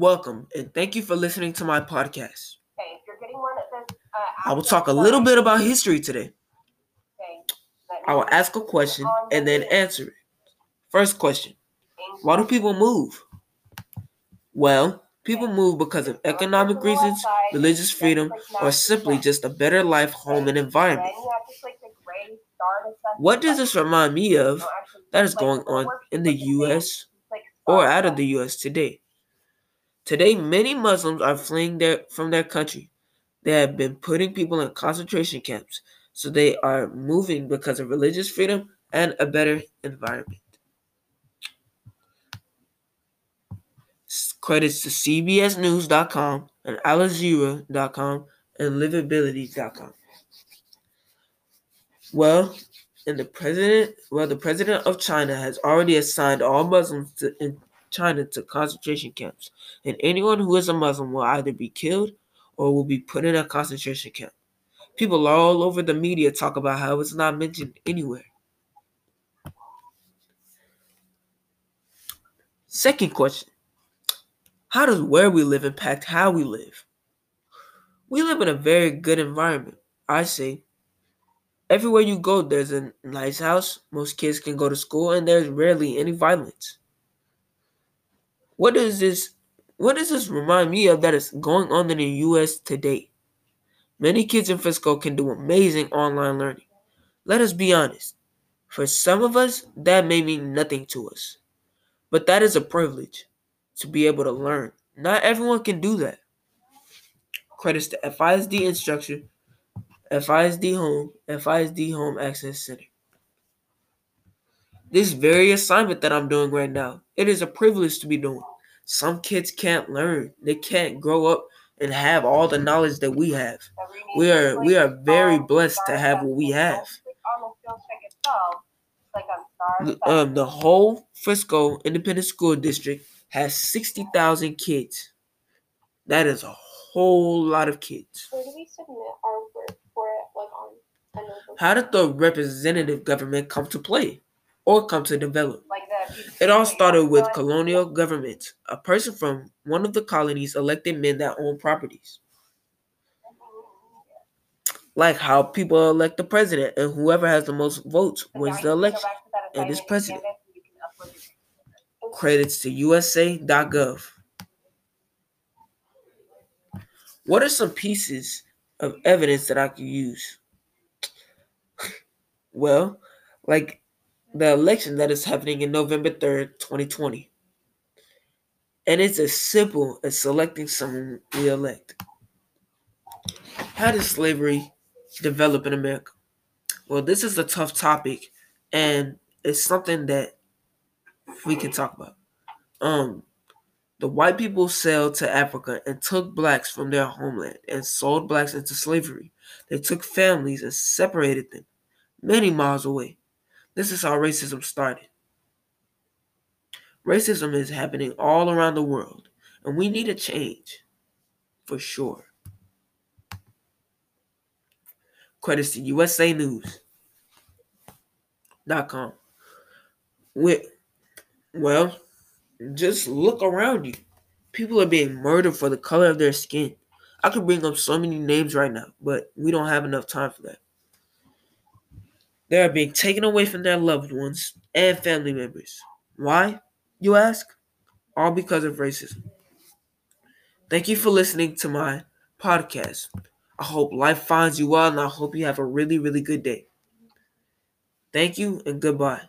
Welcome and thank you for listening to my podcast. Okay, if you're getting one that says, uh, I will talk a little bit about history today. okay, I will ask a question and then answer it. First question Why do people move? Well, people move because of economic reasons, religious freedom, or simply just a better life, home, and environment. you have to click the gray star to set What does this remind me of that is going on in the click the name, US or out of the US today? Today, many Muslims are fleeing their, from their country. They have been putting people in concentration camps, so they are moving because of religious freedom and a better environment. Credits to CBSNews.com and Al Jazeera.com and Livability.com. Well, and the president, well, the president of China has already assigned all Muslims to, in China to concentration camps, and anyone who is a Muslim will either be killed or will be put in a concentration camp. People all over the media talk about how it's not mentioned anywhere. Second question How does where we live impact how we live? We live in a very good environment, I say. Everywhere you go, there's a nice house, most kids can go to school, and there's rarely any violence. What does this what does this remind me of that is going on in the US today? Many kids in Frisco can do amazing online learning. Let us be honest. For some of us, that may mean nothing to us. But that is a privilege to be able to learn. Not everyone can do that. Credits to FISD Instruction, FISD Home, FISD Home Access Center. This very assignment that I'm doing right now, it is a privilege to be doing. Some kids can't learn. They can't grow up and have all the knowledge that we have. Whenever you need We are we are very blessed to have what we have. the skills check itself. Click on star The- button. Um, the whole Frisco Independent School District has 60,000 kids. That is a whole lot of kids. Where do we submit our work for it, like on? How did the representative government come to play or come to develop? It all started with colonial government. A person from one of the colonies elected men that own properties. Like how people elect the president, and whoever has the most votes wins the election. and is president. Credits to USA.gov. What are some pieces of evidence that I could use? Well, like the election that is happening in November 3rd, 2020. And it's as simple as selecting someone we elect. How did slavery develop in America? Well, this is a tough topic and it's something that we can talk about. Um, the white people sailed to Africa and took blacks from their homeland and sold blacks into slavery. They took families and separated them many miles away. This is how racism started. Racism is happening all around the world, and we need a change for sure. Credits to USA News.com. With, well, just look around you. People are being murdered for the color of their skin. I could bring up so many names right now, but we don't have enough time for that. They are being taken away from their loved ones and family members. Why, you ask? All because of racism. Thank you for listening to my podcast. I hope life finds you well, and I hope you have a really, really good day. Thank you and goodbye.